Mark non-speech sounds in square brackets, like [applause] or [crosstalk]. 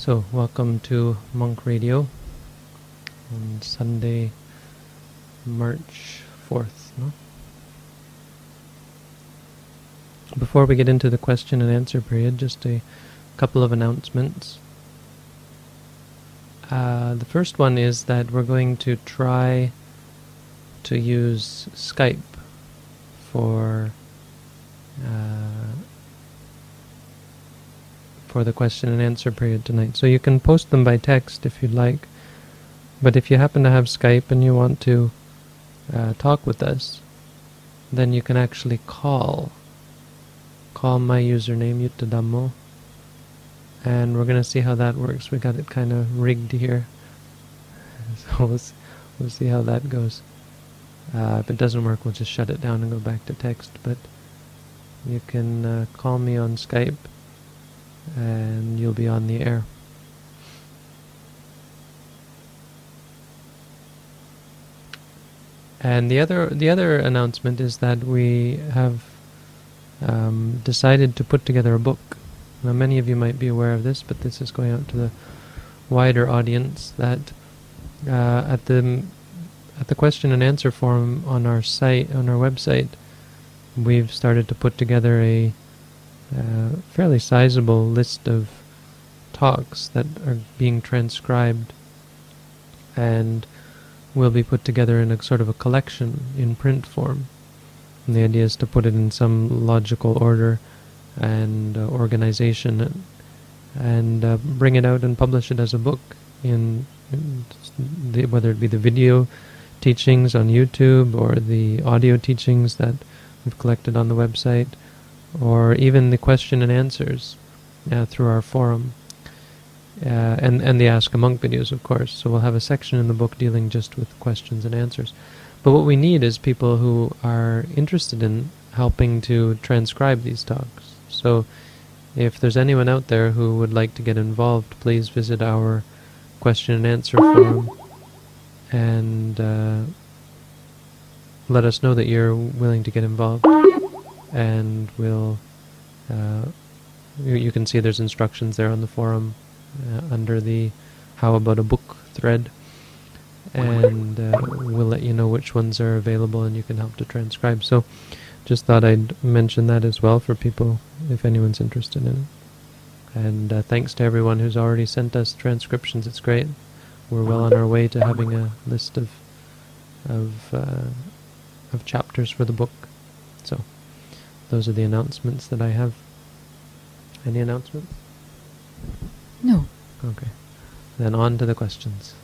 So, welcome to Monk Radio on Sunday, March 4th. No? Before we get into the question and answer period, just a couple of announcements. Uh, the first one is that we're going to try to use Skype for uh, for the question and answer period tonight. So you can post them by text if you'd like. But if you happen to have Skype and you want to uh, talk with us, then you can actually call. Call my username, Yuttadhammo. And we're going to see how that works. We got it kind of rigged here. [laughs] So we'll see, we'll see how that goes. Uh, if it doesn't work, we'll just shut it down and go back to text. But you can uh, call me on Skype and you'll be on the air. And the other the other announcement is that we have um, decided to put together a book. Now, many of you might be aware of this, but this is going out to the wider audience. That uh, at the at the question and answer forum on our site on our website, we've started to put together a uh, fairly sizable list of talks that are being transcribed and will be put together in a sort of a collection in print form. And the idea is to put it in some logical order and uh, organization and, and uh, bring it out and publish it as a book in, in the, whether it be the video teachings on YouTube or the audio teachings that we've collected on the website or even the question and answers uh, through our forum. Uh, and, and the Ask a Monk videos, of course. So we'll have a section in the book dealing just with questions and answers. But what we need is people who are interested in helping to transcribe these talks. So if there's anyone out there who would like to get involved, please visit our question and answer forum and uh, let us know that you're willing to get involved and we'll uh, you, you, can see there's instructions there on the forum uh, under the how about a book thread. And uh, we'll let you know which ones are available and you can help to transcribe. So just thought I'd mention that as well for people if anyone's interested in it. And uh, thanks to everyone who's already sent us transcriptions. It's great. We're well on our way to having a list of of uh, of chapters for the book. So those are the announcements that I have. Any announcements? No. Okay. Then on to the questions.